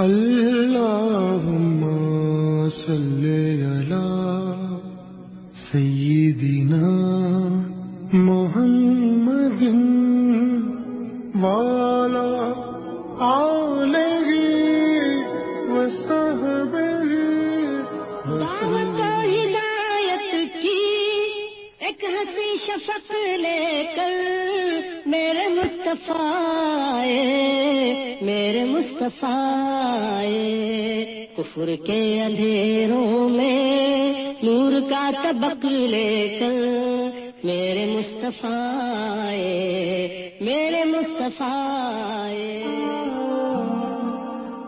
اللهم صل على سيدنا محمد وعلى آله وصحبه دعوت ہدایت کی ایک ہنسی شفق لے کر میرے مصطفیٰ آئے، میرے مصطفیٰ۔ کفر کے اندھیروں میں نور کا طبق لے کر میرے مصطفیٰ میرے مصطفیٰ۔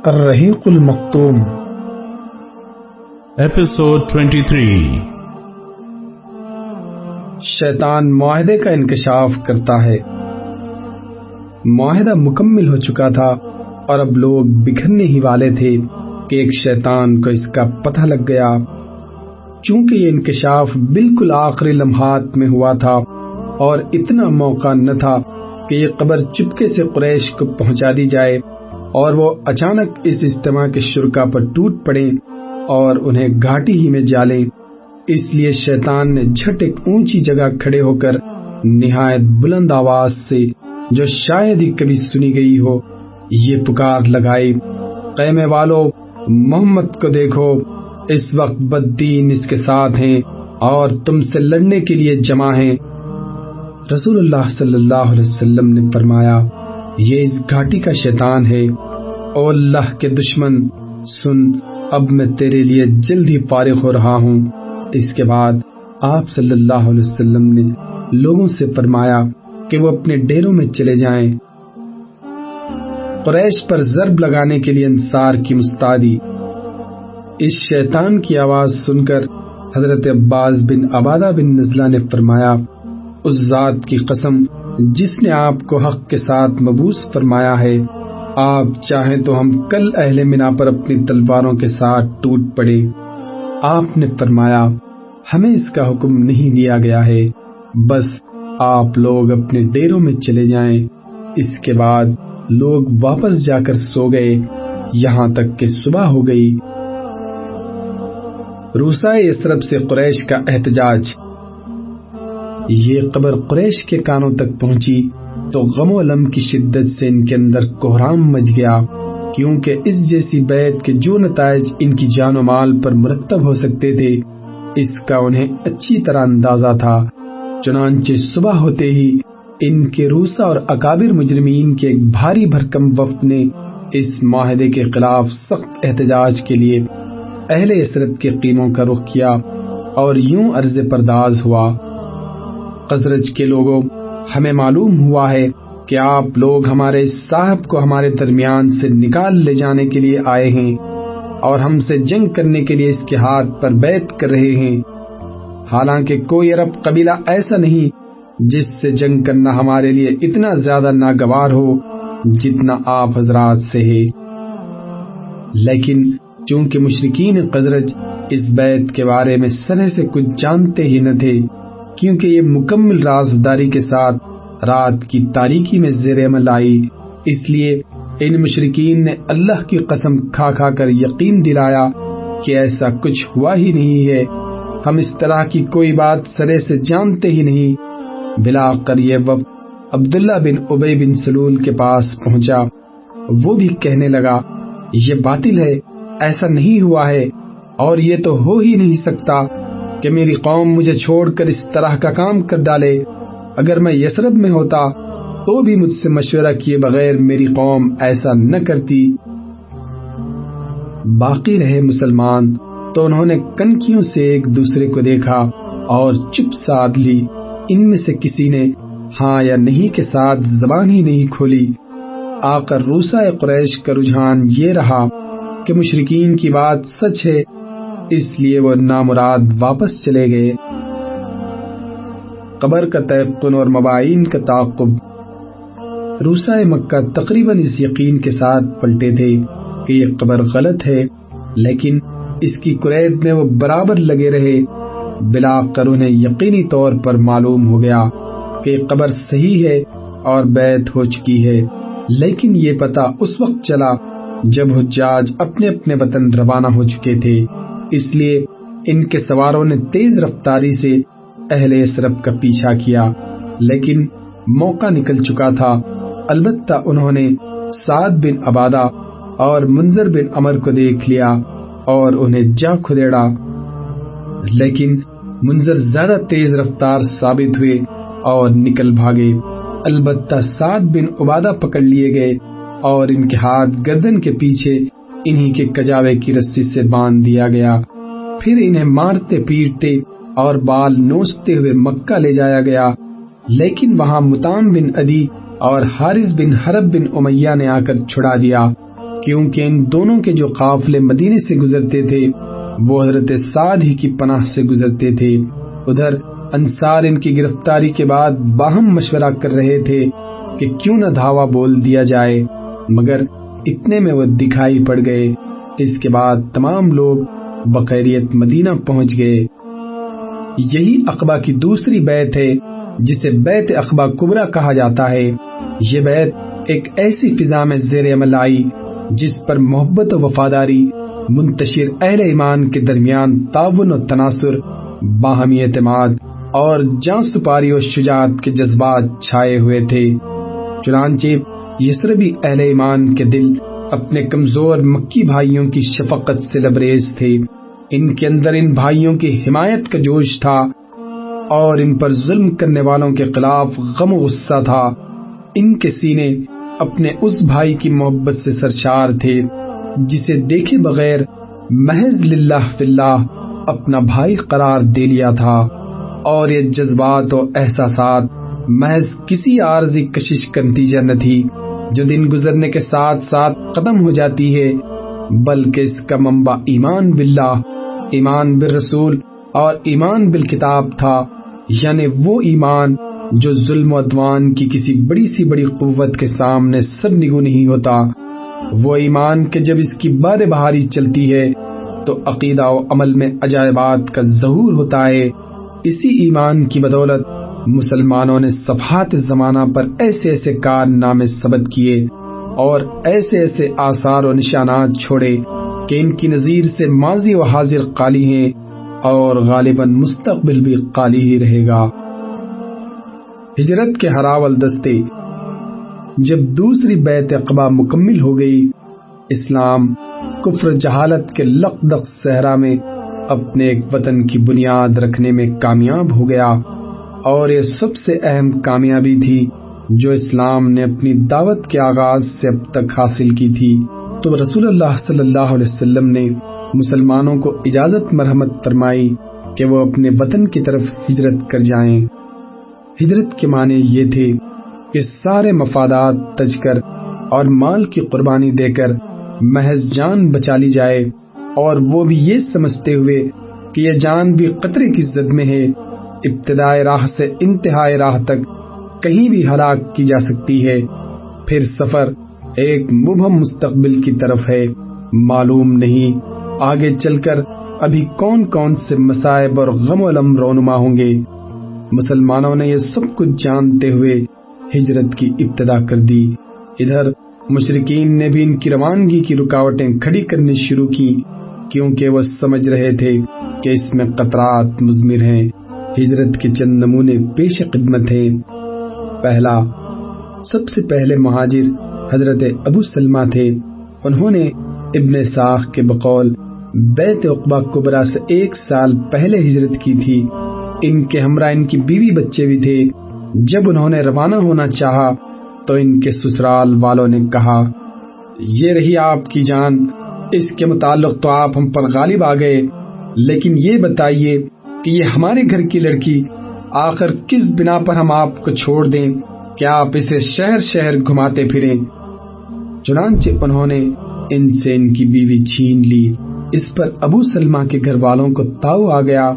الرحیق المختوم Episode 23 شیطان معاہدے کا انکشاف کرتا ہے معاہدہ مکمل ہو چکا تھا اور اب لوگ بکھرنے ہی والے تھے کہ ایک شیطان کو اس کا پتہ لگ گیا۔ چونکہ یہ انکشاف بالکل آخری لمحات میں ہوا تھا اور اتنا موقع نہ تھا کہ یہ قبر چپکے سے قریش کو پہنچا دی جائے اور وہ اچانک اس اجتماع کے شرکا پر ٹوٹ پڑیں اور انہیں گھاٹی ہی میں جالیں۔ اس لیے شیطان نے جھٹ ایک اونچی جگہ کھڑے ہو کر نہایت بلند آواز سے جو شاید ہی کبھی سنی گئی ہو، یہ پکار لگائی۔ قیمے والو، محمد کو دیکھو۔ اس وقت بددین اس کے ساتھ ہیں اور تم سے لڑنے کے لیے جمع ہیں۔ رسول اللہ صلی اللہ علیہ وسلم نے فرمایا، یہ اس گھاٹی کا شیطان ہے۔ او اللہ کے دشمن، سن، اب میں تیرے لیے جلد ہی فارغ ہو رہا ہوں۔ اس کے بعد آپ صلی اللہ علیہ وسلم نے لوگوں سے فرمایا کہ وہ اپنے ڈیروں میں چلے جائیں۔ قریش پر ضرب لگانے کے لیے انصار کی مستعدی۔ اس شیطان کی آواز سن کر حضرت عباس بن عبادہ بن نزلہ نے فرمایا، اس ذات کی قسم جس نے آپ کو حق کے ساتھ مبوس فرمایا ہے، آپ چاہیں تو ہم کل اہل منا پر اپنی تلواروں کے ساتھ ٹوٹ پڑے آپ نے فرمایا، ہمیں اس کا حکم نہیں دیا گیا ہے، بس آپ لوگ اپنے ڈیروں میں چلے جائیں۔ اس کے بعد لوگ واپس جا کر سو گئے۔ یہاں تک کہ صبح ہو گئی۔ روسا یسرب سے قریش کا احتجاج۔ یہ قبر قریش کے کانوں تک پہنچی تو غم و علم کی شدت سے ان کے اندر کوہرام مچ گیا۔ کیونکہ اس جیسی بیعت کے جو نتائج ان کی جان و مال پر مرتب ہو سکتے تھے، اس کا انہیں اچھی طرح اندازہ تھا۔ چنانچہ صبح ہوتے ہی ان کے روسا اور اکابر مجرمین کے ایک بھاری بھرکم وفد نے اس معاہدے کے خلاف سخت احتجاج کے لیے اہل عصرت کے قیموں کا رخ کیا اور یوں عرض پرداز ہوا۔ قزرج کے لوگوں، ہمیں معلوم ہوا ہے کہ آپ لوگ ہمارے صاحب کو ہمارے درمیان سے نکال لے جانے کے لیے آئے ہیں اور ہم سے جنگ کرنے کے لیے اس کے ہاتھ پر بیت کر رہے ہیں۔ حالانکہ کوئی عرب قبیلہ ایسا نہیں جس سے جنگ کرنا ہمارے لیے اتنا زیادہ ناگوار ہو جتنا آپ حضرات سے ہے۔ لیکن چونکہ مشرقین قزرج اس بیت کے بارے میں سرے سے کچھ جانتے ہی نہ تھے، کیونکہ یہ مکمل رازداری کے ساتھ رات کی تاریکی میں زیر عمل آئی، اس لیے ان مشرقین نے اللہ کی قسم کھا کھا کر یقین دلایا کہ ایسا کچھ ہوا ہی نہیں ہے۔ ہم اس طرح کی کوئی بات سرے سے جانتے ہی نہیں۔ بلا کر یہ وقت عبداللہ بن ابئی بن سلول کے پاس پہنچا۔ وہ بھی کہنے لگا، یہ باطل ہے، ایسا نہیں ہوا ہے۔ اور یہ تو ہو ہی نہیں سکتا کہ میری قوم مجھے چھوڑ کر اس طرح کا کام کر ڈالے۔ اگر میں یسرب میں ہوتا تو بھی مجھ سے مشورہ کیے بغیر میری قوم ایسا نہ کرتی۔ باقی رہے مسلمان۔ تو انہوں نے کنکیوں سے ایک دوسرے کو دیکھا اور چپ سادھ لی۔ ان میں سے کسی نے ہاں یا نہیں کے ساتھ زبان ہی نہیں کھولی۔ آ کر روسا قریش کا رجحان یہ رہا کہ مشرقین کی بات سچ ہے، اس لیے وہ نامراد واپس چلے گئے۔ قبر کا تیقن اور مبائن کا تعقب روسا مکہ تقریباً اس یقین کے ساتھ پلٹے تھے کہ یہ قبر غلط ہے، لیکن اس کی قرید میں وہ برابر لگے رہے، بلا کر انہیں یقینی طور پر معلوم ہو گیا کہ قبر صحیح ہے اور بیت ہو چکی ہے۔ لیکن یہ پتا اس وقت چلا جب حجاج اپنے اپنے وطن روانہ ہو چکے تھے۔ اس لیے ان کے سواروں نے تیز رفتاری سے اہل اسرب کا پیچھا کیا۔ لیکن موقع نکل چکا تھا۔ البتہ انہوں نے سعد بن عبادہ اور منظر بن امر کو دیکھ لیا۔ اور انہیں جا کھدیڑا۔ لیکن منظر زیادہ تیز رفتار ثابت ہوئے اور نکل بھاگے۔ البتہ سعد بن عبادہ پکڑ لیے گئے اور ان کے ہاتھ گردن کے پیچھے انہی کے کجاوے کی رسی سے باندھ دیا گیا۔ پھر انہیں مارتے پیٹتے اور بال نوچتے ہوئے مکہ لے جایا گیا۔ لیکن وہاں متام بن ادی اور حارث بن حرب بن امیہ نے آ کر چھڑا دیا۔ کیونکہ ان دونوں کے جو قافلے مدینے سے گزرتے تھے، وہ حضرت سعد ہی کی پناہ سے گزرتے تھے۔ ادھر انصار ان کی گرفتاری کے بعد باہم مشورہ کر رہے تھے کہ کیوں نہ دھاوا بول دیا جائے، مگر اتنے میں وہ دکھائی پڑ گئے۔ اس کے بعد تمام لوگ بقیریت مدینہ پہنچ گئے۔ یہی اقبا کی دوسری بیت ہے، جسے بیت اقبا کبرا کہا جاتا ہے۔ یہ بیت ایک ایسی فضا میں زیر عمل آئی جس پر محبت و وفاداری منتشر اہل ایمان کے درمیان تعاون و تناصر، باہمی اعتماد اور جان سپاری و شجاعت کے جذبات چھائے ہوئے تھے۔ چنانچہ یسربی اہل ایمان کے دل اپنے کمزور مکی بھائیوں کی شفقت سے لبریز تھے۔ ان کے اندر ان بھائیوں کی حمایت کا جوش تھا اور ان پر ظلم کرنے والوں کے خلاف غم و غصہ تھا۔ ان کے سینے اپنے اس بھائی کی محبت سے سرشار تھے، جسے دیکھے بغیر محض للہ فی اللہ اپنا بھائی قرار دے لیا تھا۔ اور یہ جذبات و احساسات محض کسی عارضی کشش کا نتیجہ نہ تھی جو دن گزرنے کے ساتھ ساتھ ختم ہو جاتی ہے، بلکہ اس کا منبع ایمان باللہ، ایمان بالرسول اور ایمان بالکتاب تھا۔ یعنی وہ ایمان جو ظلم و ادوان کی کسی بڑی سی بڑی قوت کے سامنے سب نگو نہیں ہوتا، وہ ایمان کے جب اس کی باد بہاری چلتی ہے، تو عقیدہ و عمل میں عجائبات کا ظہور ہوتا ہے۔ اسی ایمان کی بدولت مسلمانوں نے صفحات زمانہ پر ایسے ایسے کارنامے ثبت کیے اور ایسے ایسے آثار و نشانات چھوڑے کہ ان کی نظیر سے ماضی و حاضر قالی ہیں اور غالباً مستقبل بھی قالی ہی رہے گا۔ ہجرت کے ہراول دستے جب دوسری بیت اقبا مکمل ہو گئی، اسلام کفر جہالت کے لقدق صحرا میں اپنے ایک وطن کی بنیاد رکھنے میں کامیاب ہو گیا اور یہ سب سے اہم کامیابی تھی جو اسلام نے اپنی دعوت کے آغاز سے اب تک حاصل کی تھی۔ تو رسول اللہ صلی اللہ علیہ وسلم نے مسلمانوں کو اجازت مرحمت فرمائی کہ وہ اپنے وطن کی طرف ہجرت کر جائیں۔ ہجرت کے معنی یہ تھے کہ سارے مفادات تج کر اور مال کی قربانی دے کر محض جان بچا لی جائے اور وہ بھی یہ سمجھتے ہوئے کہ یہ جان بھی قطرے کی زد میں ہے ابتدائے راہ سے انتہائی راہ تک کہیں بھی ہلاک کی جا سکتی ہے۔ پھر سفر ایک مبہم مستقبل کی طرف ہے۔ معلوم نہیں آگے چل کر ابھی کون کون سے مسائب اور غم و علم رونما ہوں گے۔ مسلمانوں نے یہ سب کچھ جانتے ہوئے ہجرت کی ابتدا کر دی۔ ادھر مشرقین نے بھی ان کی روانگی کی رکاوٹیں کھڑی کرنی شروع کی، کیونکہ وہ سمجھ رہے تھے کہ اس میں قطرات مزمر ہیں۔ ہجرت کے چند نمونے پیش خدمت ہیں۔ پہلا، سب سے پہلے مہاجر حضرت ابو سلمہ تھے۔ انہوں نے ابن ساخ کے بقول بیت اقبا کبرا سے ایک سال پہلے ہجرت کی تھی۔ ان کے ہمراہ ان کی بیوی بچے بھی تھے۔ جب انہوں نے روانہ ہونا چاہا تو ان کے سسرال والوں نے کہا، یہ رہی آپ کی جان، اس کے متعلق تو آپ ہم پر غالب آ گئے، لیکن یہ بتائیے کہ یہ ہمارے گھر کی لڑکی آخر کس بنا پر ہم آپ کو چھوڑ دیں؟ کیا آپ اسے شہر شہر گھماتے پھریں؟ چنانچہ انہوں نے ان سے ان کی بیوی چھین لی۔ اس پر ابو سلمہ کے گھر والوں کو تاؤ آ گیا۔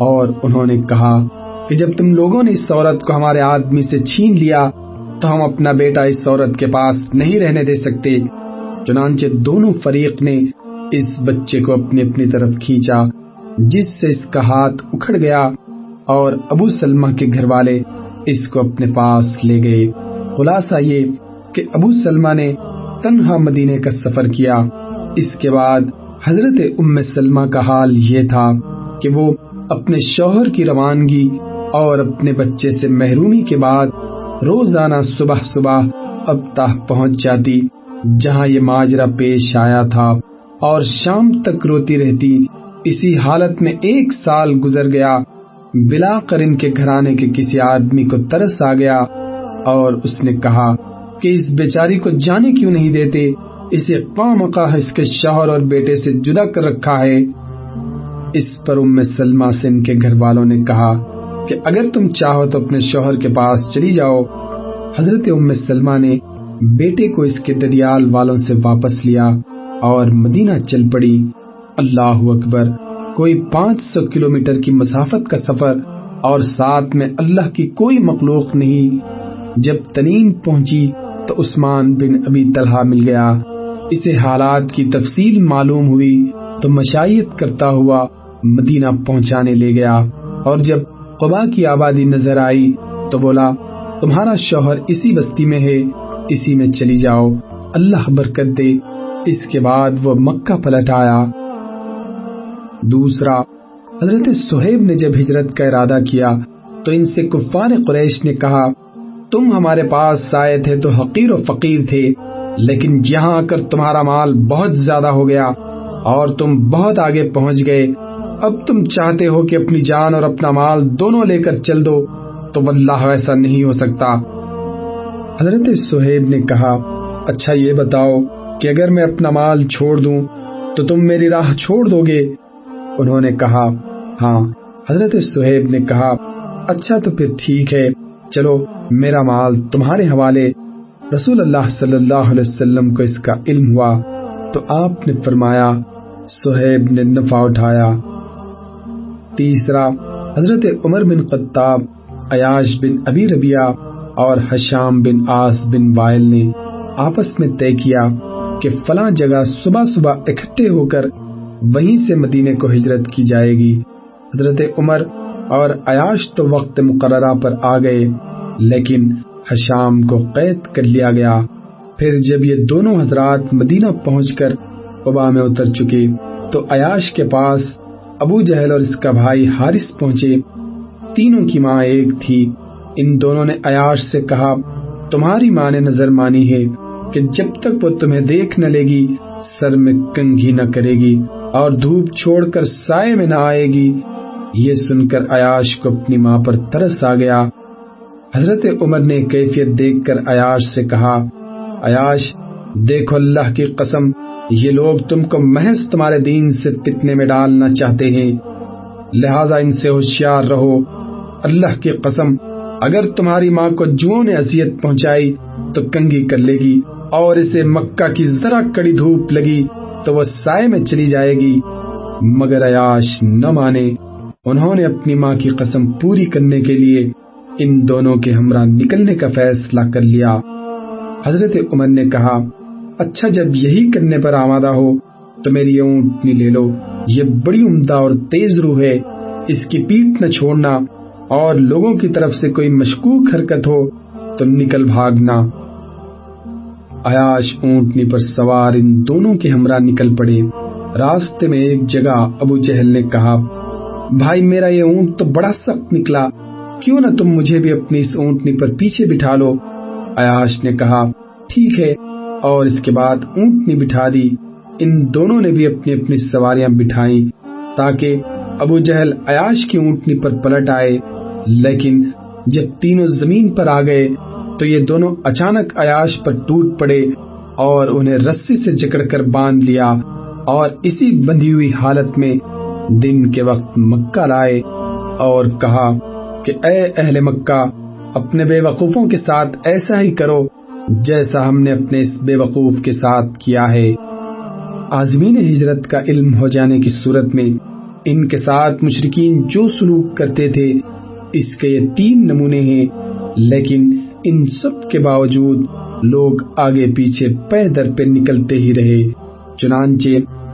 اور انہوں نے کہا کہ جب تم لوگوں نے اس عورت کو ہمارے آدمی سے چھین لیا، تو ہم اپنا بیٹا اس عورت کے پاس نہیں رہنے دے سکتے۔ چنانچہ دونوں فریق نے اس بچے کو اپنی اپنی طرف کھینچا، جس سے اس کا ہاتھ اکھڑ گیا اور ابو سلمہ کے گھر والے اس کو اپنے پاس لے گئے۔ خلاصہ یہ کہ ابو سلمہ نے تنہا مدینے کا سفر کیا۔ اس کے بعد حضرت ام سلمہ کا حال یہ تھا کہ وہ اپنے شوہر کی روانگی اور اپنے بچے سے محرومی کے بعد روزانہ صبح صبح اب تاہ پہنچ جاتی، جہاں یہ ماجرا پیش آیا تھا اور شام تک روتی رہتی۔ اسی حالت میں ایک سال گزر گیا۔ بلا کر ان کے گھرانے کے کسی آدمی کو ترس آ گیا اور اس نے کہا کہ اس بیچاری کو جانے کیوں نہیں دیتے؟ اسے قوم اس کے شوہر اور بیٹے سے جدا کر رکھا ہے۔ اس پر ام سلمہ سے ان کے گھر والوں نے کہا کہ اگر تم چاہو تو اپنے شوہر کے پاس چلی جاؤ۔ حضرت ام سلمہ نے بیٹے کو اس کے ددیال والوں سے واپس لیا اور مدینہ چل پڑی۔ اللہ اکبر، کوئی پانچ سو کلو میٹر کی مسافت کا سفر اور ساتھ میں اللہ کی کوئی مخلوق نہیں۔ جب تنین پہنچی تو عثمان بن ابی طلحہ مل گیا۔ اسے حالات کی تفصیل معلوم ہوئی تو مشایت کرتا ہوا مدینہ پہنچانے لے گیا اور جب قبا کی آبادی نظر آئی تو بولا، تمہارا شوہر اسی بستی میں ہے، اسی میں چلی جاؤ، اللہ برکت دے۔ اس کے بعد وہ مکہ پلٹ آیا۔ دوسرا، حضرت سہیب نے جب ہجرت کا ارادہ کیا تو ان سے کفار قریش نے کہا، تم ہمارے پاس آئے تھے تو حقیر و فقیر تھے، لیکن یہاں آ کر تمہارا مال بہت زیادہ ہو گیا اور تم بہت آگے پہنچ گئے۔ اب تم چاہتے ہو کہ اپنی جان اور اپنا مال دونوں لے کر چل دو، تو واللہ ایسا نہیں ہو سکتا۔ حضرت سہیب نے کہا اچھا یہ بتاؤ کہ اگر میں اپنا مال چھوڑ دوں، تو تم میری راہ چھوڑ دو گے؟ انہوں نے کہا ہاں۔ حضرت سہیب نے کہا اچھا تو پھر ٹھیک ہے۔ چلو، میرا مال تمہارے حوالے۔ رسول اللہ صلی اللہ علیہ وسلم کو اس کا علم ہوا۔ تو آپ نے فرمایا، سہیب نے نفع اٹھایا۔ تیسرا، حضرت عمر بن خطاب، عیاش بن ابی ربیہ اور حشام بن آس بن وائل نے آپس میں طے کیا کہ فلاں جگہ صبح صبح اکٹھے ہو کر وہیں سے مدینے کو ہجرت کی جائے گی۔ حضرت عمر اور عیاش تو وقت مقررہ پر آ گئے، لیکن حشام کو قید کر لیا گیا۔ پھر جب یہ دونوں حضرات مدینہ پہنچ کر قبا میں اتر چکے تو عیاش کے پاس ابو جہل اور اس کا بھائی حارث پہنچے۔ تینوں کی ماں ایک تھی۔ ان دونوں نے عیاش سے کہا، تمہاری ماں نے نظر مانی ہے کہ جب تک وہ تمہیں دیکھ نہ لے گی، سر میں کنگھی نہ کرے گی اور دھوپ چھوڑ کر سائے میں نہ آئے گی۔ یہ سن کر عیاش کو اپنی ماں پر ترس آ گیا۔ حضرت عمر نے کیفیت دیکھ کر عیاش سے کہا، عیاش، دیکھو اللہ کی قسم یہ لوگ تم کو محض تمہارے دین سے فتنے میں ڈالنا چاہتے ہیں۔ لہذا ان سے ہوشیار رہو۔ اللہ کی قسم، اگر تمہاری ماں کو جو نے اذیت پہنچائی تو کنگھی کر لے گی اور اسے مکہ کی ذرا کڑی دھوپ لگی تو وہ سائے میں چلی جائے گی۔ مگر عیاش نہ مانے۔ انہوں نے اپنی ماں کی قسم پوری کرنے کے لیے ان دونوں کے ہمراہ نکلنے کا فیصلہ کر لیا۔ حضرت عمر نے کہا اچھا جب یہی کرنے پر آمادہ ہو، تو میری اونٹنی لے لو۔ یہ بڑی عمدہ اور تیز روح ہے۔ اس کی پیٹ نہ چھوڑنا اور لوگوں کی طرف سے کوئی مشکوک حرکت ہو، تو نکل بھاگنا۔ عیاش اونٹنی پر سوار ان دونوں کے ہمراہ نکل پڑے۔ راستے میں ایک جگہ ابو جہل نے کہا، بھائی، میرا یہ اونٹ تو بڑا سخت نکلا۔ کیوں نہ تم مجھے بھی اپنی اس اونٹنی پر پیچھے بٹھا لو؟ عیاش نے کہا، ٹھیک ہے اور اس کے بعد اونٹنی بٹھا دی۔ ان دونوں نے بھی اپنی اپنی سواریاں بٹھائیں تاکہ ابو جہل عیاش کی اونٹنی پر پلٹ آئے۔ لیکن جب تینوں زمین پر آ گئے تو یہ دونوں اچانک عیاش پر ٹوٹ پڑے اور انہیں رسی سے جکڑ کر باندھ لیا اور اسی بندھی ہوئی حالت میں دن کے وقت مکہ لائے اور کہا کہ اے اہل مکہ، اپنے بے وقوفوں کے ساتھ ایسا ہی کرو۔ جیسا ہم نے اپنے اس بے وقوف کے ساتھ کیا ہے۔ آزمین ہجرت کا علم ہو جانے کی صورت میں ان کے ساتھ مشرقین جو سلوک کرتے تھے، اس کے یہ تین نمونے ہیں، لیکن ان سب کے باوجود لوگ آگے پیچھے پے در پہ نکلتے ہی رہے۔ چنانچہ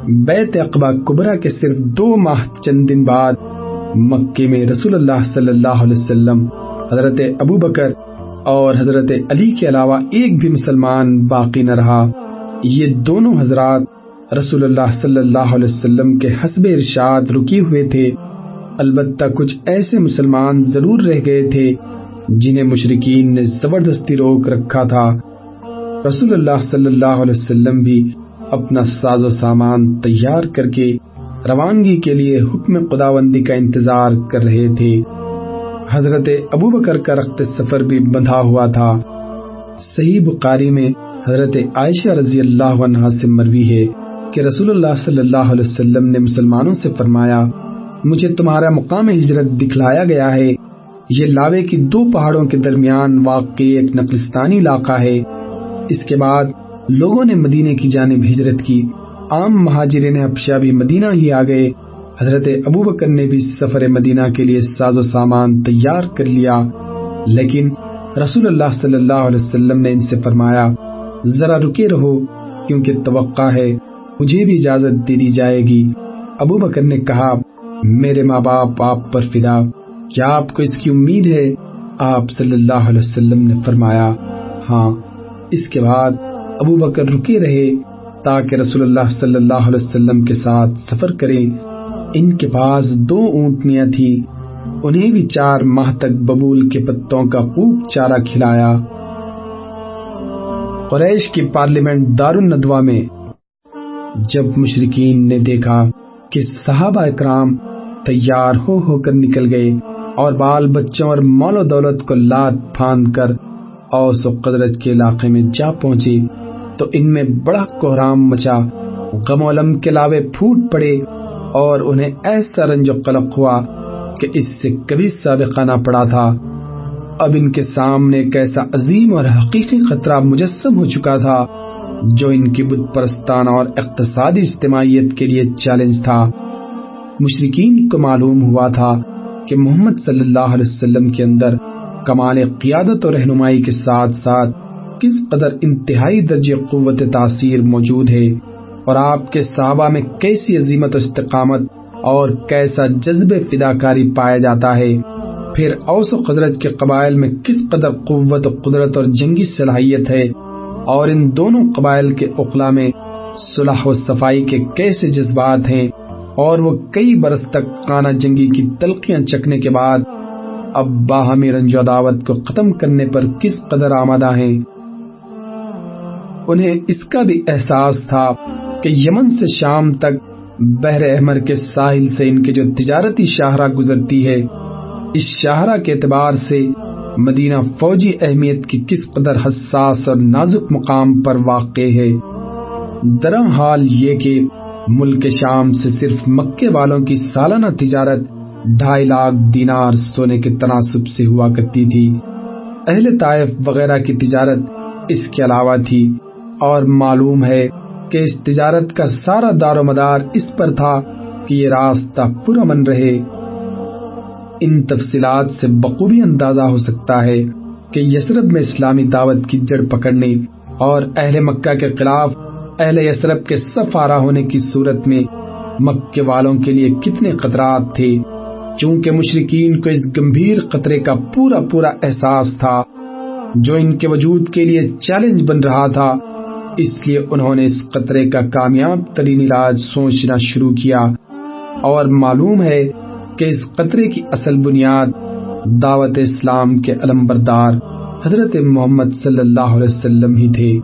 بیت اقبا کبرا کے صرف دو ماہ چند دن بعد مکے میں رسول اللہ صلی اللہ علیہ وسلم حضرت ابو بکر اور حضرت علی کے علاوہ ایک بھی مسلمان باقی نہ رہا۔ یہ دونوں حضرات رسول اللہ صلی اللہ علیہ وسلم کے حسب ارشاد رکی ہوئے تھے۔ البتہ کچھ ایسے مسلمان ضرور رہ گئے تھے جنہیں مشرقین نے زبردستی روک رکھا تھا۔ رسول اللہ صلی اللہ علیہ وسلم بھی اپنا ساز و سامان تیار کر کے روانگی کے لیے حکم خداوندی کا انتظار کر رہے تھے۔ حضرت ابو بکر کا رخت سفر بھی بندھا ہوا تھا۔ صحیح بخاری میں حضرت عائشہ رضی اللہ عنہ سے مروی ہے کہ رسول اللہ صلی اللہ علیہ وسلم نے مسلمانوں سے فرمایا، مجھے تمہارا مقام ہجرت دکھلایا گیا ہے۔ یہ لاوے کی دو پہاڑوں کے درمیان واقع ایک نقلستانی علاقہ ہے۔ اس کے بعد لوگوں نے مدینے کی جانب ہجرت کی۔ عام مہاجرین ابشا بھی مدینہ ہی آ گئے۔ حضرت ابو بکر نے بھی سفر مدینہ کے لیے ساز و سامان تیار کر لیا، لیکن رسول اللہ صلی اللہ علیہ وسلم نے ان سے فرمایا، ذرا رکے رہو، کیونکہ توقع ہے مجھے بھی اجازت دے دی جائے گی۔ ابو بکر نے کہا، میرے ماں باپ، آپ پر فدا، کیا آپ کو اس کی امید ہے؟ آپ صلی اللہ علیہ وسلم نے فرمایا ہاں۔ اس کے بعد ابو بکر رکے رہے، تاکہ رسول اللہ صلی اللہ علیہ وسلم کے ساتھ سفر کریں۔ ان کے پاس دو اونٹنیاں تھی انہیں بھی چار ماہ تک ببول کے پتوں کا خوب چارہ کھلایا۔ قریش کی پارلیمنٹ دار الندوا میں جب مشرقین نے دیکھا کہ صحابہ اکرام تیار ہو ہو کر نکل گئے اور بال بچوں اور مال و دولت کو لات پھاند کر اوس و قدرت کے علاقے میں جا پہنچے، تو ان میں بڑا کوہرام مچا، غم و علم کے لاوے پھوٹ پڑے۔ اور انہیں ایسا رنج و قلق ہوا کہ اس سے کبھی سابقہ نہ پڑا تھا۔ اب ان کے سامنے ایک ایسا عظیم اور حقیقی خطرہ مجسم ہو چکا تھا، جو ان کی بت پرستانہ اور اقتصادی اجتماعیت کے لیے چیلنج تھا۔ مشرقین کو معلوم ہوا تھا کہ محمد صلی اللہ علیہ وسلم کے اندر کمال قیادت اور رہنمائی کے ساتھ ساتھ کس قدر انتہائی درجے قوت تاثیر موجود ہے۔ اور آپ کے صحابہ میں کیسی عظیمت و استقامت اور کیسا جذب فداکاری پایا جاتا ہے؟ پھر اوس و قدرت کے قبائل میں کس قدر قوت و قدرت اور جنگی صلاحیت ہے؟ اور ان دونوں قبائل کے اقلا میں صلح و صفائی کے کیسے جذبات ہیں؟ اور وہ کئی برس تک کانا جنگی کی تلقیاں چکنے کے بعد اب باہمی رنج و دعوت کو ختم کرنے پر کس قدر آمادہ ہیں؟ انہیں اس کا بھی احساس تھا۔ کہ یمن سے شام تک بحر احمر کے ساحل سے ان کے جو تجارتی شاہراہ گزرتی ہے، اس شاہراہ کے اعتبار سے مدینہ فوجی اہمیت کی کس قدر حساس اور نازک مقام پر واقع ہے۔ درم حال یہ کہ ملک شام سے صرف مکے والوں کی سالانہ تجارت ڈھائی لاکھ دینار سونے کے تناسب سے ہوا کرتی تھی۔ اہل طائف وغیرہ کی تجارت اس کے علاوہ تھی اور معلوم ہے کہ اس تجارت کا سارا دار و مدار اس پر تھا کہ یہ راستہ پرامن رہے۔ ان تفصیلات سے بخوبی اندازہ ہو سکتا ہے کہ یسرب میں اسلامی دعوت کی جڑ پکڑنے اور اہل مکہ کے خلاف اہل یسرب کے سفارہ ہونے کی صورت میں مکے والوں کے لیے کتنے خطرات تھے۔ چونکہ مشرقین کو اس گمبھیر خطرے کا پورا پورا احساس تھا، جو ان کے وجود کے لیے چیلنج بن رہا تھا۔ اس لیے انہوں نے اس قطرے کا کامیاب ترین علاج سوچنا شروع کیا۔ اور معلوم ہے کہ اس قطرے کی اصل بنیاد دعوت اسلام کے علم بردار حضرت محمد صلی اللہ علیہ وسلم ہی تھے۔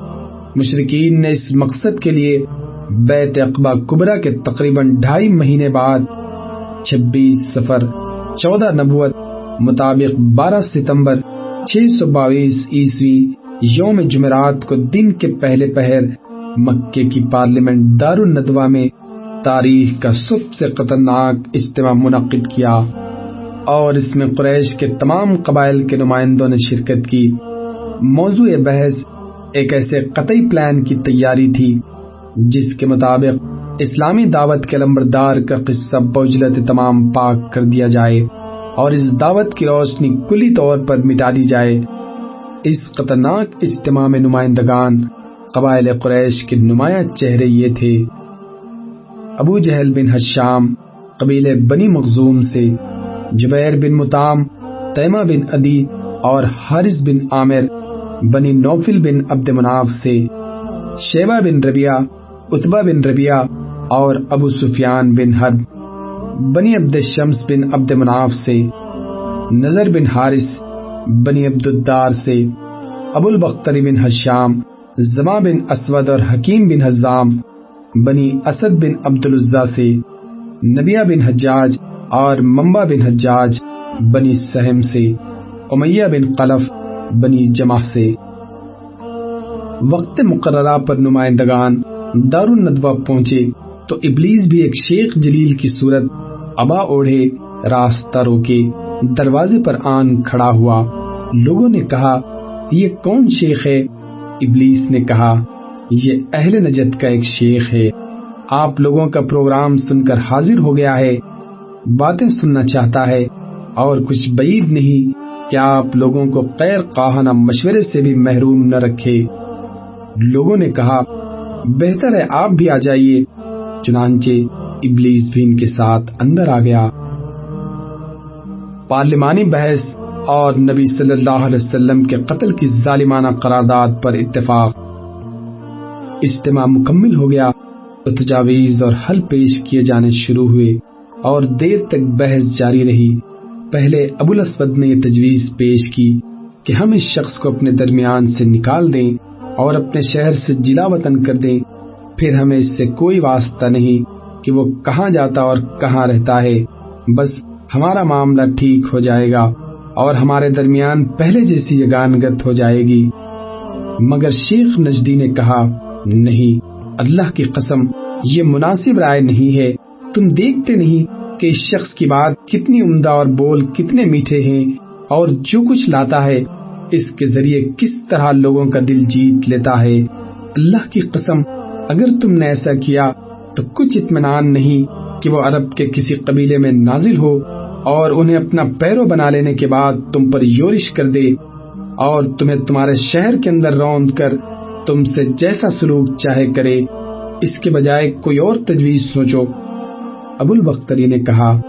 مشرقین نے اس مقصد کے لیے بیت اقبا کبرا کے تقریباً ڈھائی مہینے بعد چھبیس سفر چودہ نبوت مطابق بارہ ستمبر چھ سو باویس عیسوی یوم جمعرات کو دن کے پہلے پہر مکے کی پارلیمنٹ دارالندوا میں تاریخ کا سب سے خطرناک اجتماع منعقد کیا اور اس میں قریش کے تمام قبائل کے نمائندوں نے شرکت کی۔ موضوع بحث ایک ایسے قطعی پلان کی تیاری تھی جس کے مطابق اسلامی دعوت کے لمبردار کا قصہ بوجلت تمام پاک کر دیا جائے اور اس دعوت کی روشنی کلی طور پر مٹا دی جائے۔ اس خطرناک اجتماع میں نمائندگان قبائل قریش کے نمایاں چہرے یہ تھے۔ ابو جہل بن حشام قبیل بنی مخزوم سے، جبیر بن متام تیمہ بن ادی اور حارث بن عامر، بنی نوفل بن عبد مناف سے، شیبہ بن ربیہ اتبا بن ربیہ اور ابو سفیان بن حرب، بنی عبد شمس بن عبد مناف سے، نظر بن حارث بنی عبد الدار سے ابو البختری بن حشام، زما بن اسود اور حکیم بن حزام، بنی اسد بن عبد العزا سے نبیہ بن حجاج اور ممبا بن حجاج، بنی سہم سے امیہ بن قلف، بنی جمع سے۔ وقت مقررہ پر نمائندگان دار الندوہ پہنچے تو ابلیس بھی ایک شیخ جلیل کی صورت ابا اوڑھے، راستہ روکے۔ دروازے پر آن کھڑا ہوا لوگوں نے کہا، یہ کون شیخ ہے؟ ابلیس نے کہا، یہ اہل نجد کا ایک شیخ ہے۔ آپ لوگوں کا پروگرام سن کر حاضر ہو گیا ہے۔ باتیں سننا چاہتا ہے۔ اور کچھ بعید نہیں کہ آپ لوگوں کو غیر قاہانہ مشورے سے بھی محروم نہ رکھے۔ لوگوں نے کہا، بہتر ہے آپ بھی آ جائیے۔ چنانچہ ابلیس بھی ان کے ساتھ اندر آ گیا۔ پارلیمانی بحث اور نبی صلی اللہ علیہ وسلم کے قتل کی ظالمانہ قرارداد پر اتفاق۔ اجتماع مکمل ہو گیا تو تجاویز اور حل پیش کیے جانے شروع ہوئے اور دیر تک بحث جاری رہی۔ پہلے ابو الاسود نے یہ تجویز پیش کی کہ ہم اس شخص کو اپنے درمیان سے نکال دیں اور اپنے شہر سے جلا وطن کر دیں۔ پھر ہمیں اس سے کوئی واسطہ نہیں کہ وہ کہاں جاتا اور کہاں رہتا ہے۔ بس ہمارا معاملہ ٹھیک ہو جائے گا اور ہمارے درمیان پہلے جیسی یگانگت ہو جائے گی۔ مگر شیخ نجدی نے کہا، نہیں، اللہ کی قسم، یہ مناسب رائے نہیں ہے۔ تم دیکھتے نہیں کہ اس شخص کی بات کتنی عمدہ اور بول کتنے میٹھے ہیں اور جو کچھ لاتا ہے، اس کے ذریعے کس طرح لوگوں کا دل جیت لیتا ہے۔ اللہ کی قسم، اگر تم نے ایسا کیا تو کچھ اطمینان نہیں کہ وہ عرب کے کسی قبیلے میں نازل ہو۔ اور انہیں اپنا پیرو بنا لینے کے بعد تم پر یورش کر دے اور تمہیں تمہارے شہر کے اندر روند کر تم سے جیسا سلوک چاہے کرے۔ اس کے بجائے کوئی اور تجویز سوچو۔ ابو البختری نے کہا،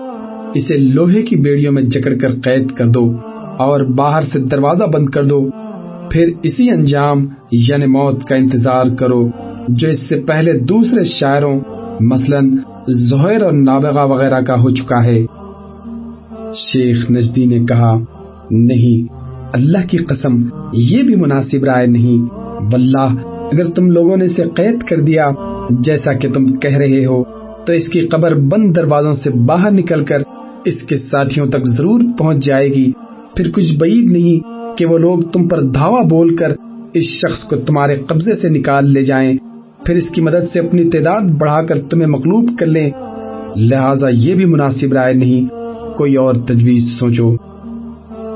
اسے لوہے کی بیڑیوں میں جکڑ کر قید کر دو اور باہر سے دروازہ بند کر دو۔ پھر اسی انجام یعنی موت کا انتظار کرو، جو اس سے پہلے دوسرے شاعروں، مثلا زہر اور نابغہ وغیرہ کا ہو چکا ہے۔ شیخ نجدی نے کہا، نہیں، اللہ کی قسم، یہ بھی مناسب رائے نہیں۔ واللہ، اگر تم لوگوں نے اسے قید کر دیا، جیسا کہ تم کہہ رہے ہو، تو اس کی قبر بند دروازوں سے باہر نکل کر اس کے ساتھیوں تک ضرور پہنچ جائے گی۔ پھر کچھ بعید نہیں کہ وہ لوگ تم پر دھاوا بول کر اس شخص کو تمہارے قبضے سے نکال لے جائیں۔ پھر اس کی مدد سے اپنی تعداد بڑھا کر تمہیں مخلوب کر لیں۔ لہذا یہ بھی مناسب رائے نہیں۔ کوئی اور تجویز سوچو۔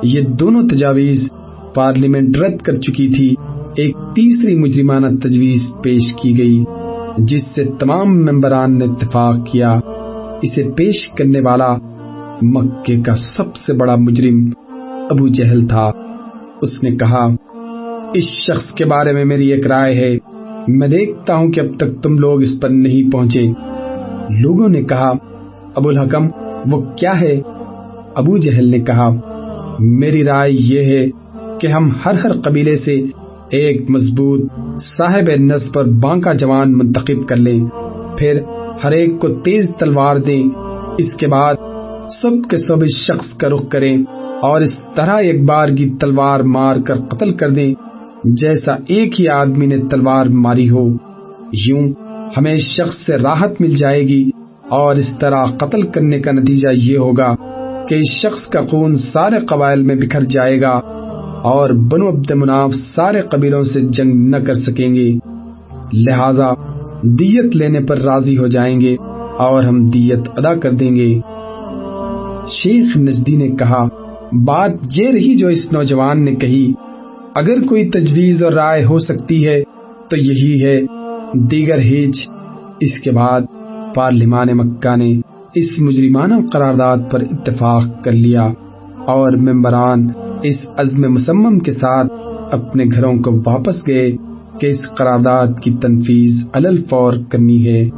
یہ دونوں تجاویز پارلیمنٹ رد کر چکی تھی۔ ایک تیسری مجرمانہ تجویز پیش کی گئی، جس سے تمام ممبران نے اتفاق کیا۔ اسے پیش کرنے والا مکے کا سب سے بڑا مجرم ابو جہل تھا۔ اس نے کہا، اس شخص کے بارے میں میری ایک رائے ہے۔ میں دیکھتا ہوں کہ اب تک تم لوگ اس پر نہیں پہنچے۔ لوگوں نے کہا ابو الحکم وہ کیا ہے؟ ابو جہل نے کہا، میری رائے یہ ہے کہ ہم ہر ہر قبیلے سے ایک مضبوط صاحب نصب پر بانکا جوان منتخب کر لیں۔ پھر ہر ایک کو تیز تلوار دیں۔ اس کے بعد سب کے سب اس شخص کا رخ کریں اور اس طرح ایک بار کی تلوار مار کر قتل کر دیں جیسا ایک ہی آدمی نے تلوار ماری ہو۔ یوں ہمیں اس شخص سے راحت مل جائے گی۔ اور اس طرح قتل کرنے کا نتیجہ یہ ہوگا کہ اس شخص کا خون سارے قبائل میں بکھر جائے گا اور بنو عبد مناف سارے قبیلوں سے جنگ نہ کر سکیں گے۔ لہذا دیت لینے پر راضی ہو جائیں گے اور ہم دیت ادا کر دیں گے۔ شیخ نزدی نے کہا، بات یہ رہی جو اس نوجوان نے کہی، اگر کوئی تجویز اور رائے ہو سکتی ہے تو یہی ہے، دیگر ہیچ اس کے بعد پارلیمان مکہ نے اس مجرمانہ قرارداد پر اتفاق کر لیا اور ممبران اس عزم مسمم کے ساتھ اپنے گھروں کو واپس گئے کہ اس قرارداد کی تنفیذ الفور کرنی ہے۔